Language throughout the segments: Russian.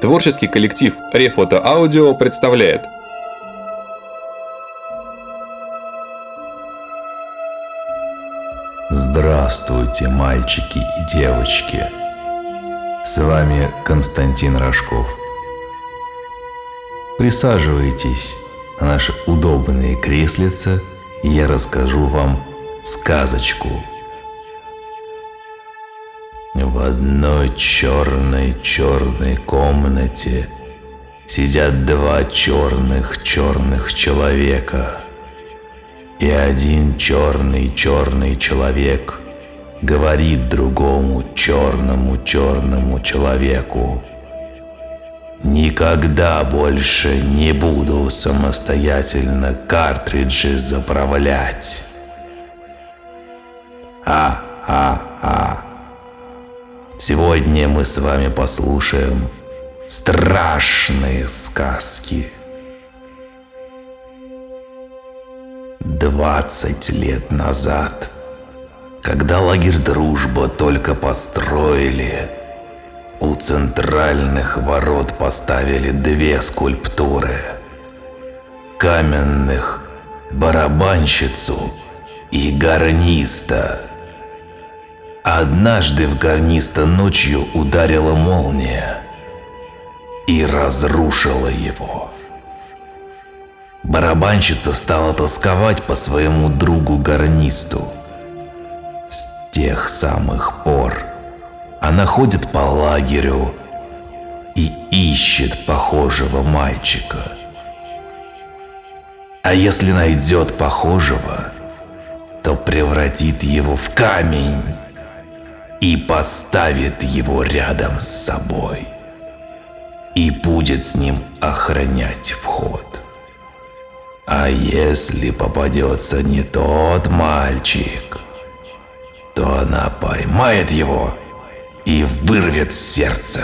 Творческий коллектив Рефото Аудио представляет Здравствуйте, мальчики и девочки! С вами Константин Рожков. Присаживайтесь на наши удобные креслица, и я расскажу вам сказочку. В одной черной-черной комнате сидят два черных-черных человека. И один черный-черный человек говорит другому черному-черному человеку. Никогда больше не буду самостоятельно картриджи заправлять. А-а-а. Сегодня мы с вами послушаем страшные сказки. Двадцать лет назад, когда лагерь «Дружба» только построили, у центральных ворот поставили две скульптуры. Каменных барабанщицу и гарниста. Однажды в гарниста ночью ударила молния и разрушила его. Барабанщица стала тосковать по своему другу гарнисту. С тех самых пор она ходит по лагерю и ищет похожего мальчика. А если найдет похожего, то превратит его в камень и поставит его рядом с собой и будет с ним охранять вход. А если попадется не тот мальчик, то она поймает его и вырвет сердце.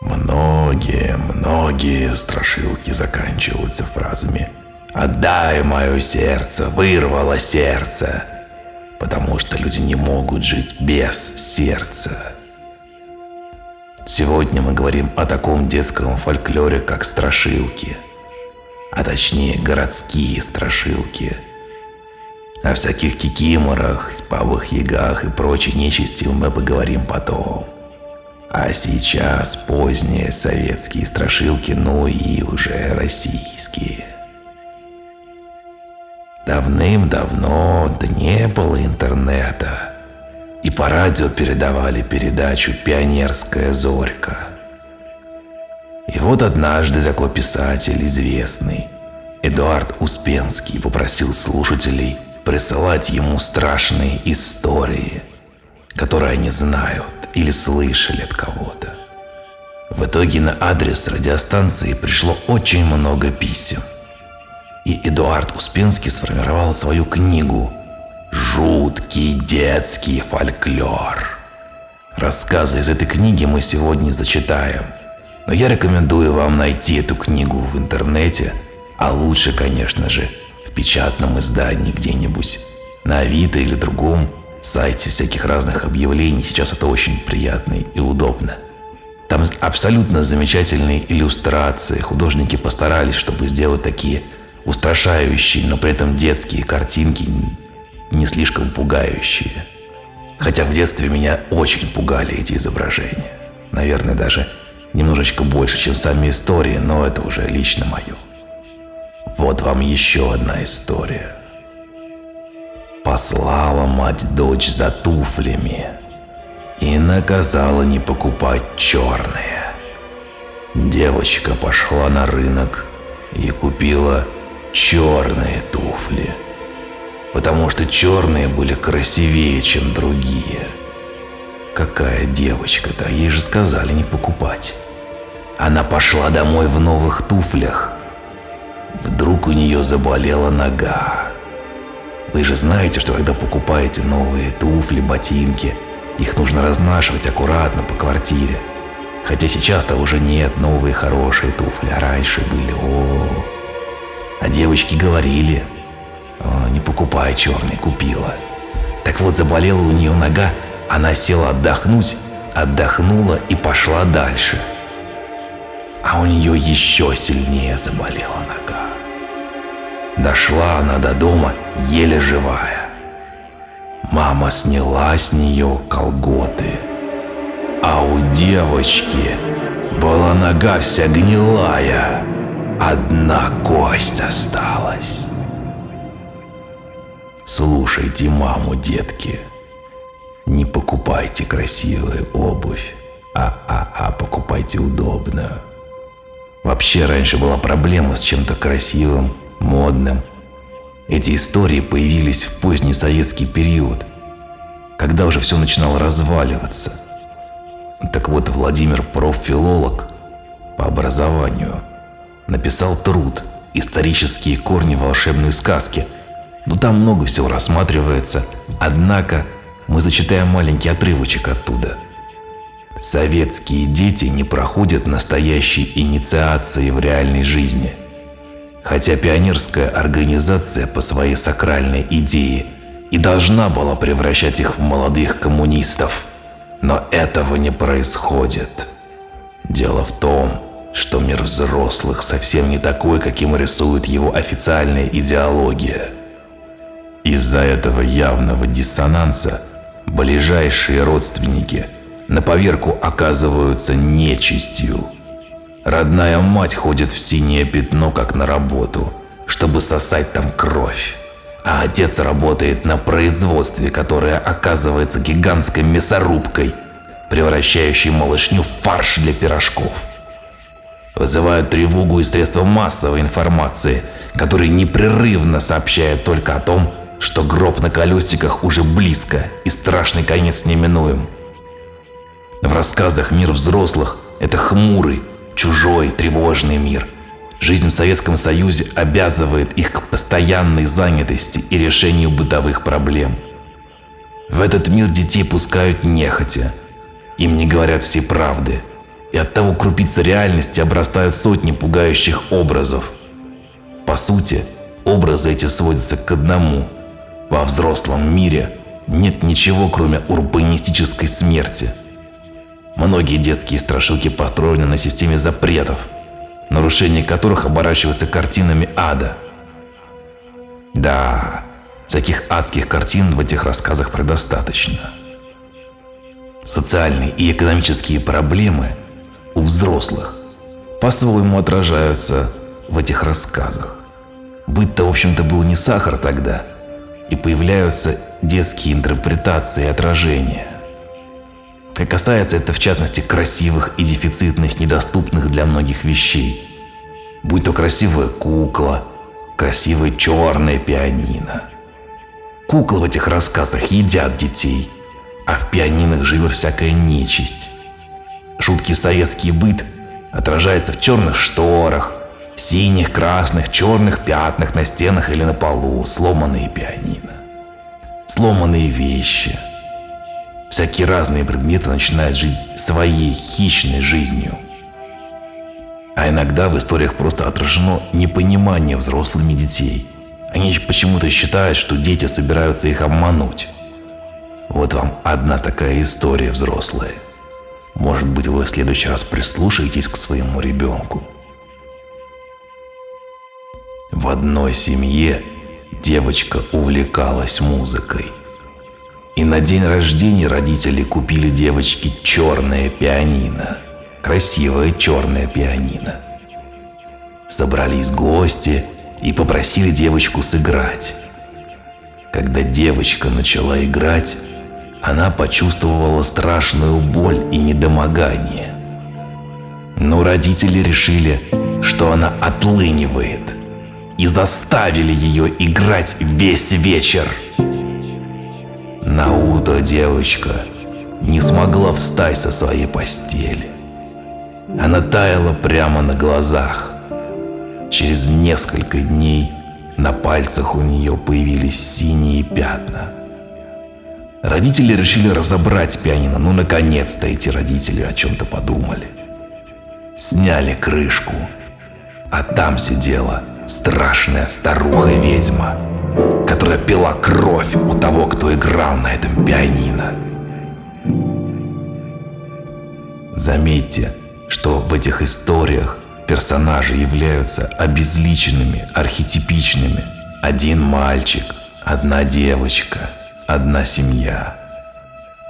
Многие, многие страшилки заканчиваются фразами «Отдай мое сердце, вырвало сердце» потому что люди не могут жить без сердца. Сегодня мы говорим о таком детском фольклоре, как страшилки, а точнее городские страшилки. О всяких кикиморах, бабах ягах и прочей нечисти мы поговорим потом. А сейчас поздние советские страшилки, ну и уже российские. Давным-давно да не было интернета. И по радио передавали передачу «Пионерская зорька». И вот однажды такой писатель известный, Эдуард Успенский, попросил слушателей присылать ему страшные истории, которые они знают или слышали от кого-то. В итоге на адрес радиостанции пришло очень много писем – и Эдуард Успенский сформировал свою книгу «Жуткий детский фольклор». Рассказы из этой книги мы сегодня зачитаем. Но я рекомендую вам найти эту книгу в интернете, а лучше, конечно же, в печатном издании где-нибудь, на Авито или другом сайте всяких разных объявлений. Сейчас это очень приятно и удобно. Там абсолютно замечательные иллюстрации. Художники постарались, чтобы сделать такие устрашающие, но при этом детские картинки не слишком пугающие. Хотя в детстве меня очень пугали эти изображения. Наверное, даже немножечко больше, чем сами истории, но это уже лично мое. Вот вам еще одна история. Послала мать дочь за туфлями и наказала не покупать черные. Девочка пошла на рынок и купила черные туфли, потому что черные были красивее, чем другие. Какая девочка-то, ей же сказали не покупать. Она пошла домой в новых туфлях. Вдруг у нее заболела нога. Вы же знаете, что когда покупаете новые туфли, ботинки, их нужно разнашивать аккуратно по квартире. Хотя сейчас-то уже нет новые хорошие туфли, а раньше были. О, -о, -о. А девочки говорили, О, не покупай черный, купила. Так вот, заболела у нее нога, она села отдохнуть отдохнула и пошла дальше. А у нее еще сильнее заболела нога. Дошла она до дома еле живая. Мама сняла с нее колготы. А у девочки была нога вся гнилая. Одна кость осталась. Слушайте маму, детки. Не покупайте красивую обувь, а, а, а покупайте удобную. Вообще раньше была проблема с чем-то красивым, модным. Эти истории появились в поздний советский период, когда уже все начинало разваливаться. Так вот, Владимир профилолог по образованию написал труд «Исторические корни волшебной сказки», но там много всего рассматривается, однако мы зачитаем маленький отрывочек оттуда. Советские дети не проходят настоящей инициации в реальной жизни. Хотя пионерская организация по своей сакральной идее и должна была превращать их в молодых коммунистов, но этого не происходит. Дело в том, что мир взрослых совсем не такой, каким рисует его официальная идеология. Из-за этого явного диссонанса ближайшие родственники на поверку оказываются нечистью. Родная мать ходит в синее пятно, как на работу, чтобы сосать там кровь. А отец работает на производстве, которое оказывается гигантской мясорубкой, превращающей малышню в фарш для пирожков. Вызывают тревогу и средства массовой информации, которые непрерывно сообщают только о том, что гроб на колесиках уже близко и страшный конец неминуем. В рассказах мир взрослых – это хмурый, чужой, тревожный мир. Жизнь в Советском Союзе обязывает их к постоянной занятости и решению бытовых проблем. В этот мир детей пускают нехотя. Им не говорят все правды. И от того крупицы реальности обрастают сотни пугающих образов. По сути, образы эти сводятся к одному – во взрослом мире нет ничего, кроме урбанистической смерти. Многие детские страшилки построены на системе запретов, нарушение которых оборачивается картинами ада. Да, таких адских картин в этих рассказах предостаточно. Социальные и экономические проблемы у взрослых по-своему отражаются в этих рассказах. Быть-то, в общем-то, был не сахар тогда – и появляются детские интерпретации и отражения. Как касается это в частности красивых и дефицитных, недоступных для многих вещей. Будь то красивая кукла, красивое черное пианино. Куклы в этих рассказах едят детей, а в пианинах живет всякая нечисть. Жуткий советский быт отражается в черных шторах, синих, красных, черных пятнах на стенах или на полу, сломанные пианино, сломанные вещи. Всякие разные предметы начинают жить своей хищной жизнью. А иногда в историях просто отражено непонимание взрослыми детей. Они почему-то считают, что дети собираются их обмануть. Вот вам одна такая история взрослая. Может быть, вы в следующий раз прислушаетесь к своему ребенку. В одной семье девочка увлекалась музыкой. И на день рождения родители купили девочке черное пианино. Красивое черное пианино. Собрались гости и попросили девочку сыграть. Когда девочка начала играть, она почувствовала страшную боль и недомогание. Но родители решили, что она отлынивает – и заставили ее играть весь вечер. На утро девочка не смогла встать со своей постели. Она таяла прямо на глазах. Через несколько дней на пальцах у нее появились синие пятна. Родители решили разобрать пианино, ну наконец-то эти родители о чем-то подумали. Сняли крышку, а там сидела страшная старуха-ведьма, которая пила кровь у того, кто играл на этом пианино. Заметьте, что в этих историях персонажи являются обезличенными, архетипичными. Один мальчик, одна девочка, одна семья.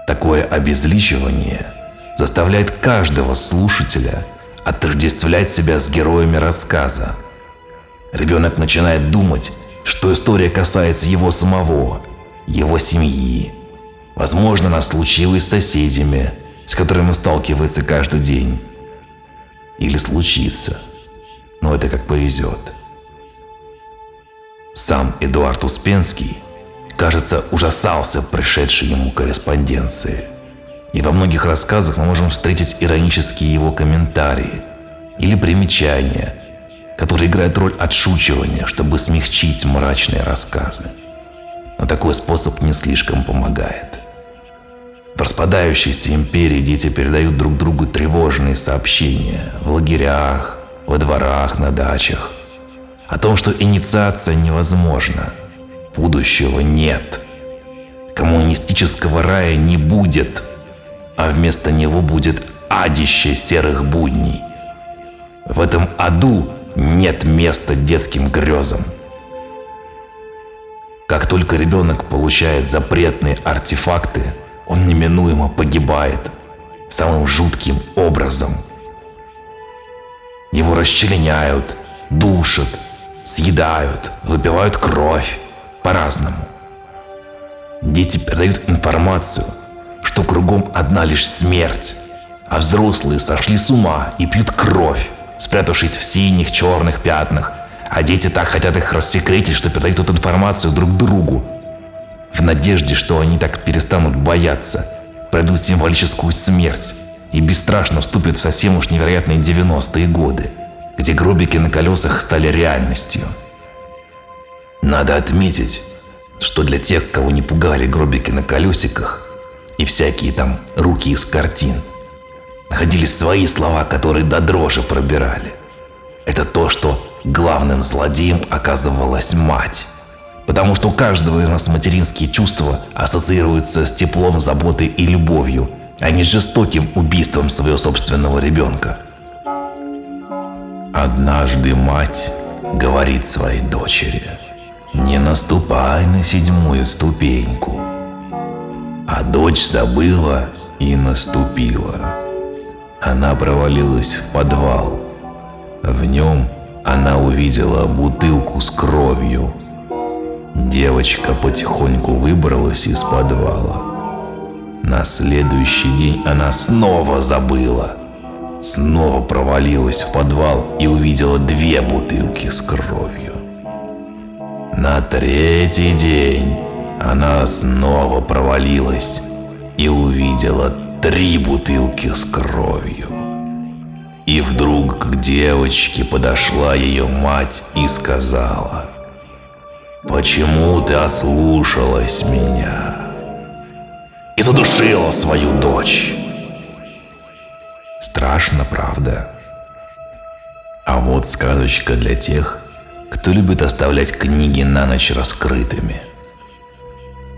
Такое обезличивание заставляет каждого слушателя отождествлять себя с героями рассказа. Ребенок начинает думать, что история касается его самого, его семьи. Возможно, она случилась с соседями, с которыми сталкивается каждый день. Или случится. Но это как повезет. Сам Эдуард Успенский, кажется, ужасался пришедшей ему корреспонденции. И во многих рассказах мы можем встретить иронические его комментарии или примечания, которые играют роль отшучивания, чтобы смягчить мрачные рассказы. Но такой способ не слишком помогает. В распадающейся империи дети передают друг другу тревожные сообщения в лагерях, во дворах, на дачах. О том, что инициация невозможна, будущего нет. Коммунистического рая не будет, а вместо него будет адище серых будней. В этом аду нет места детским грезам. Как только ребенок получает запретные артефакты – он неминуемо погибает самым жутким образом. Его расчленяют, душат, съедают, выпивают кровь по-разному. Дети передают информацию, что кругом одна лишь смерть, а взрослые сошли с ума и пьют кровь, спрятавшись в синих, черных пятнах, а дети так хотят их рассекретить, что передают эту информацию друг другу, в надежде, что они так перестанут бояться, пройдут символическую смерть и бесстрашно вступят в совсем уж невероятные 90-е годы, где гробики на колесах стали реальностью. Надо отметить, что для тех, кого не пугали гробики на колесиках и всякие там руки из картин, находились свои слова, которые до дрожи пробирали. Это то, что главным злодеем оказывалась мать. Потому что у каждого из нас материнские чувства ассоциируются с теплом, заботой и любовью, а не жестоким убийством своего собственного ребенка. Однажды мать говорит своей дочери, не наступай на седьмую ступеньку. А дочь забыла и наступила. Она провалилась в подвал. В нем она увидела бутылку с кровью – Девочка потихоньку выбралась из подвала. На следующий день она снова забыла. Снова провалилась в подвал и увидела две бутылки с кровью. На третий день она снова провалилась и увидела три бутылки с кровью. И вдруг к девочке подошла ее мать и сказала – Почему ты ослушалась меня и задушила свою дочь? Страшно, правда? А вот сказочка для тех, кто любит оставлять книги на ночь раскрытыми.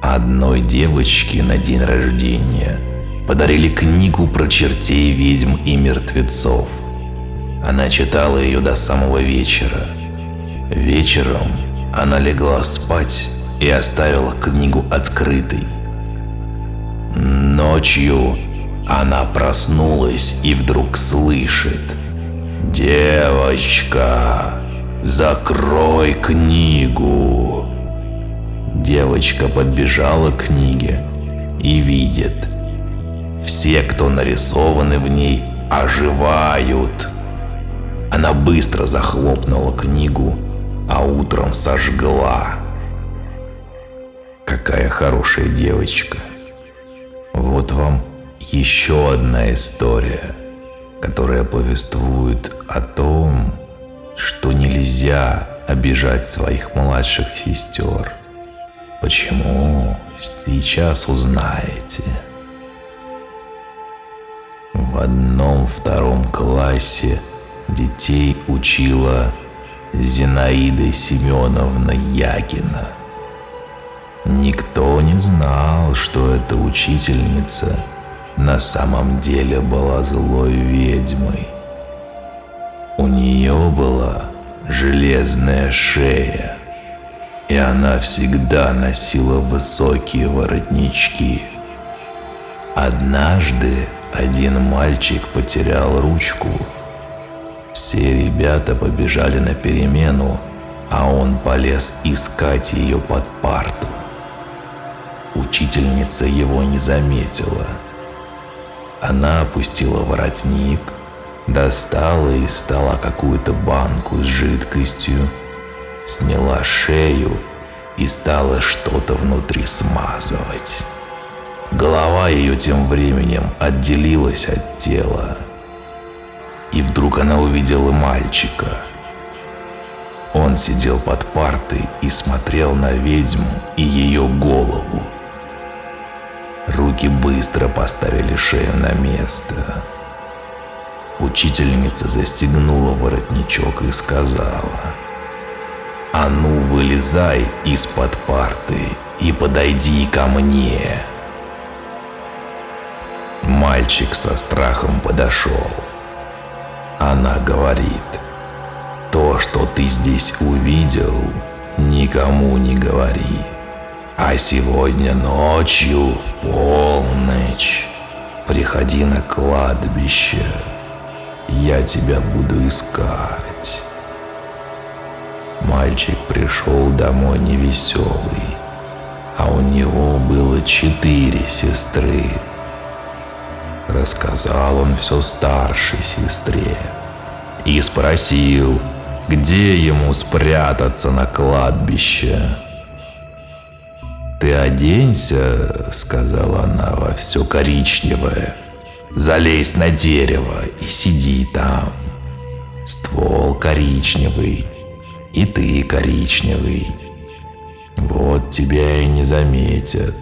Одной девочке на день рождения подарили книгу про чертей, ведьм и мертвецов. Она читала ее до самого вечера. Вечером она легла спать и оставила книгу открытой. Ночью она проснулась и вдруг слышит «Девочка, закрой книгу!» Девочка подбежала к книге и видит Все, кто нарисованы в ней, оживают. Она быстро захлопнула книгу а утром сожгла. Какая хорошая девочка. Вот вам еще одна история, которая повествует о том, что нельзя обижать своих младших сестер. Почему? Сейчас узнаете. В одном-втором классе детей учила Зинаида Семеновна Ягина. Никто не знал, что эта учительница на самом деле была злой ведьмой. У нее была железная шея, и она всегда носила высокие воротнички. Однажды один мальчик потерял ручку. Все ребята побежали на перемену, а он полез искать ее под парту. Учительница его не заметила. Она опустила воротник, достала из стола какую-то банку с жидкостью, сняла шею и стала что-то внутри смазывать. Голова ее тем временем отделилась от тела. И вдруг она увидела мальчика. Он сидел под партой и смотрел на ведьму и ее голову. Руки быстро поставили шею на место. Учительница застегнула воротничок и сказала, «А ну, вылезай из-под парты и подойди ко мне». Мальчик со страхом подошел. Она говорит, «То, что ты здесь увидел, никому не говори. А сегодня ночью в полночь приходи на кладбище. Я тебя буду искать». Мальчик пришел домой невеселый, а у него было четыре сестры – Рассказал он все старшей сестре и спросил, где ему спрятаться на кладбище. «Ты оденься», — сказала она во все коричневое, «залезь на дерево и сиди там. Ствол коричневый, и ты коричневый. Вот тебя и не заметят».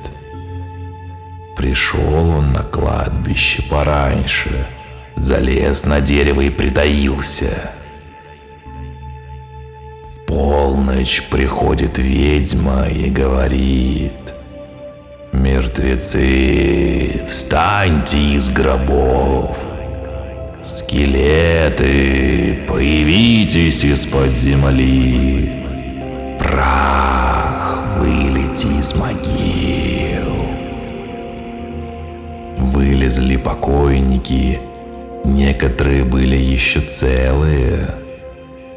Пришел он на кладбище пораньше, залез на дерево и притаился. В полночь приходит ведьма и говорит, «Мертвецы, встаньте из гробов! Скелеты, появитесь из-под земли! Прах, вылети из могил!» вылезли покойники, некоторые были еще целые,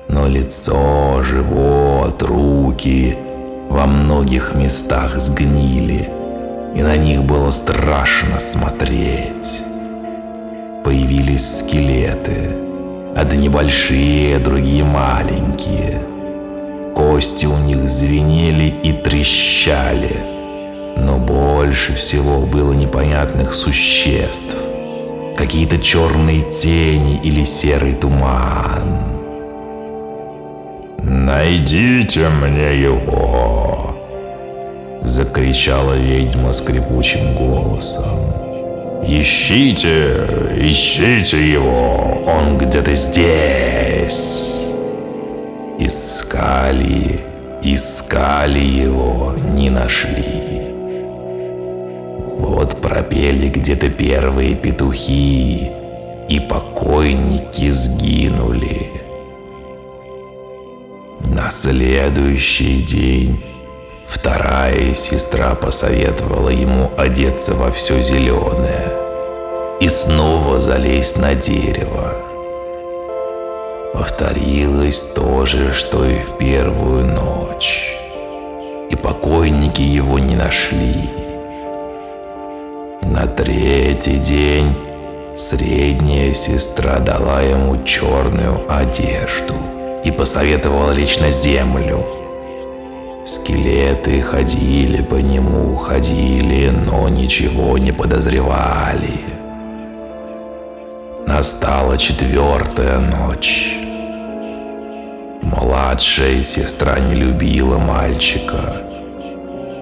но лицо, живот, руки во многих местах сгнили, и на них было страшно смотреть. Появились скелеты, одни большие, другие маленькие. Кости у них звенели и трещали – но больше всего было непонятных существ. Какие-то черные тени или серый туман. «Найдите мне его!» Закричала ведьма скрипучим голосом. «Ищите, ищите его! Он где-то здесь!» Искали, искали его, не нашли. Вот пропели где-то первые петухи, и покойники сгинули. На следующий день вторая сестра посоветовала ему одеться во все зеленое и снова залезть на дерево. Повторилось то же, что и в первую ночь. И покойники его не нашли. На третий день средняя сестра дала ему черную одежду и посоветовала лечь на землю. Скелеты ходили по нему, ходили, но ничего не подозревали. Настала четвертая ночь. Младшая сестра не любила мальчика.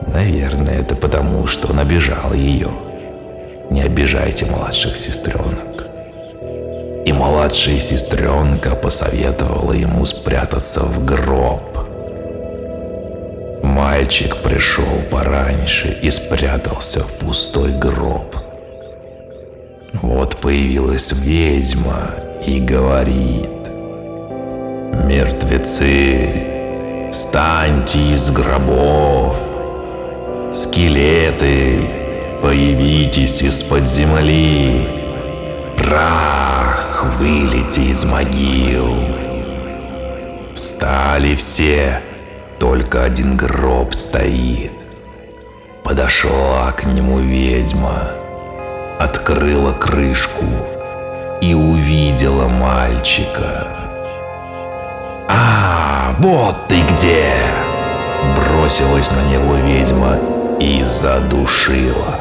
Наверное, это потому, что он обижал ее. Не обижайте младших сестренок. И младшая сестренка посоветовала ему спрятаться в гроб. Мальчик пришел пораньше и спрятался в пустой гроб. Вот появилась ведьма и говорит. Мертвецы, встаньте из гробов. Скелеты, появитесь из-под земли. Прах, вылети из могил. Встали все, только один гроб стоит. Подошла к нему ведьма, открыла крышку и увидела мальчика. «А, вот ты где!» Бросилась на него ведьма и задушила.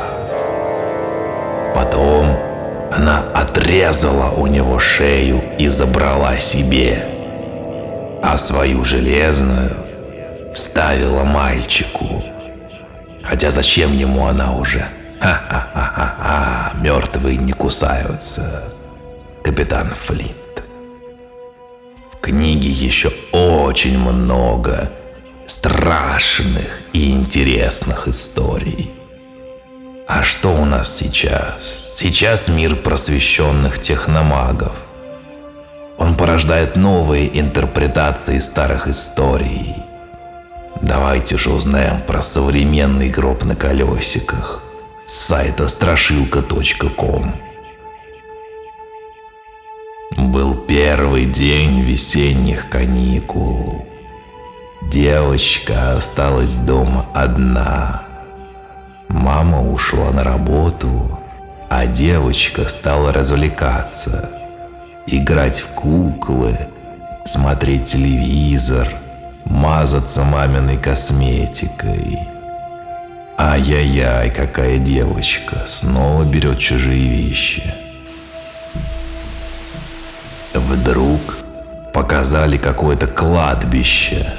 Потом она отрезала у него шею и забрала себе, а свою железную вставила мальчику. Хотя зачем ему она уже? Ха-ха-ха-ха, мертвые не кусаются. Капитан Флинт. В книге еще очень много страшных и интересных историй. А что у нас сейчас? Сейчас мир просвещенных техномагов. Он порождает новые интерпретации старых историй. Давайте же узнаем про современный гроб на колесиках с сайта страшилка.ком. Был первый день весенних каникул. Девочка осталась дома одна. Мама ушла на работу, а девочка стала развлекаться, играть в куклы, смотреть телевизор, мазаться маминой косметикой. Ай-яй-яй, какая девочка, снова берет чужие вещи. Вдруг показали какое-то кладбище.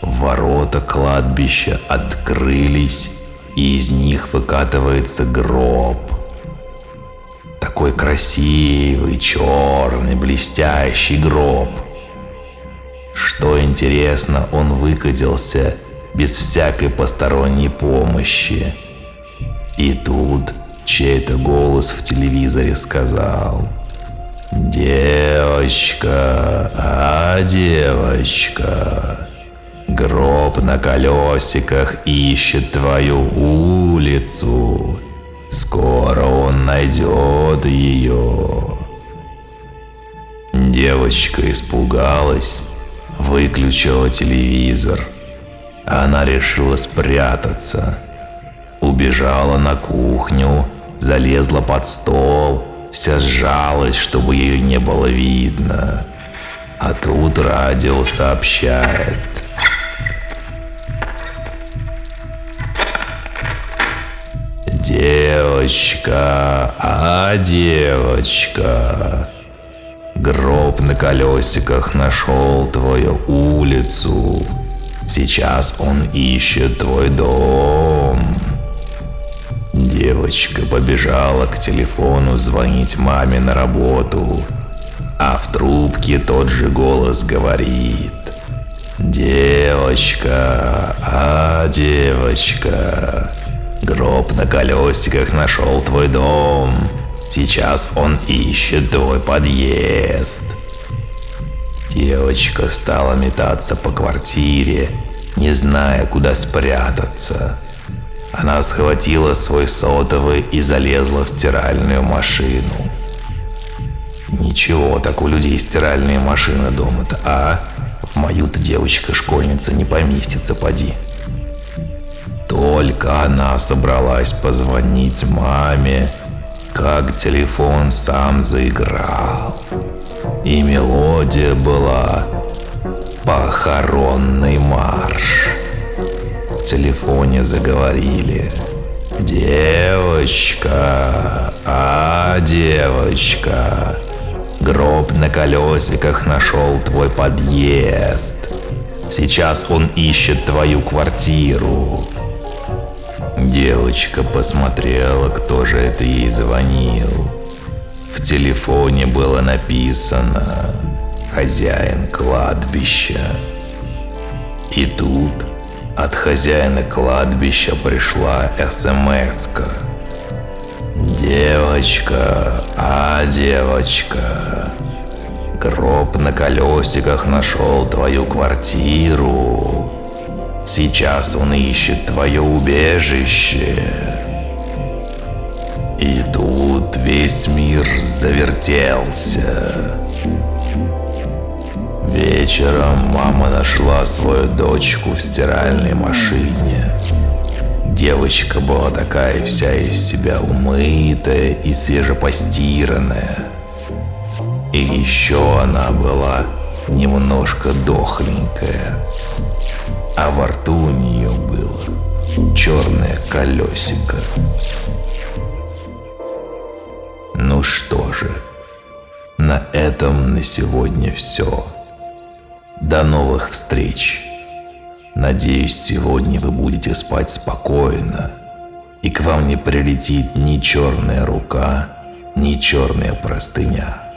Ворота кладбища открылись, и из них выкатывается гроб. Такой красивый, черный, блестящий гроб. Что интересно, он выкатился без всякой посторонней помощи. И тут чей-то голос в телевизоре сказал «Девочка, а девочка, Гроб на колесиках ищет твою улицу. Скоро он найдет ее. Девочка испугалась, выключила телевизор. Она решила спрятаться. Убежала на кухню, залезла под стол, вся сжалась, чтобы ее не было видно. А тут радио сообщает – Девочка, а девочка, гроб на колесиках нашел твою улицу. Сейчас он ищет твой дом. Девочка побежала к телефону звонить маме на работу, а в трубке тот же голос говорит. Девочка, а девочка, Гроб на колесиках нашел твой дом. Сейчас он ищет твой подъезд. Девочка стала метаться по квартире, не зная, куда спрятаться. Она схватила свой сотовый и залезла в стиральную машину. Ничего, так у людей стиральные машины дома-то, а? В мою-то девочка-школьница не поместится, поди. Только она собралась позвонить маме, как телефон сам заиграл. И мелодия была «Похоронный марш». В телефоне заговорили «Девочка, а девочка, гроб на колесиках нашел твой подъезд. Сейчас он ищет твою квартиру. Девочка посмотрела, кто же это ей звонил. В телефоне было написано «Хозяин кладбища». И тут от хозяина кладбища пришла смс -ка. Девочка, а девочка, гроб на колесиках нашел твою квартиру. Сейчас он ищет твое убежище. И тут весь мир завертелся. Вечером мама нашла свою дочку в стиральной машине. Девочка была такая вся из себя умытая и свежепостиранная. И еще она была немножко дохленькая. А во рту у нее было черное колесико. Ну что же, на этом на сегодня все. До новых встреч. Надеюсь, сегодня вы будете спать спокойно, и к вам не прилетит ни черная рука, ни черная простыня.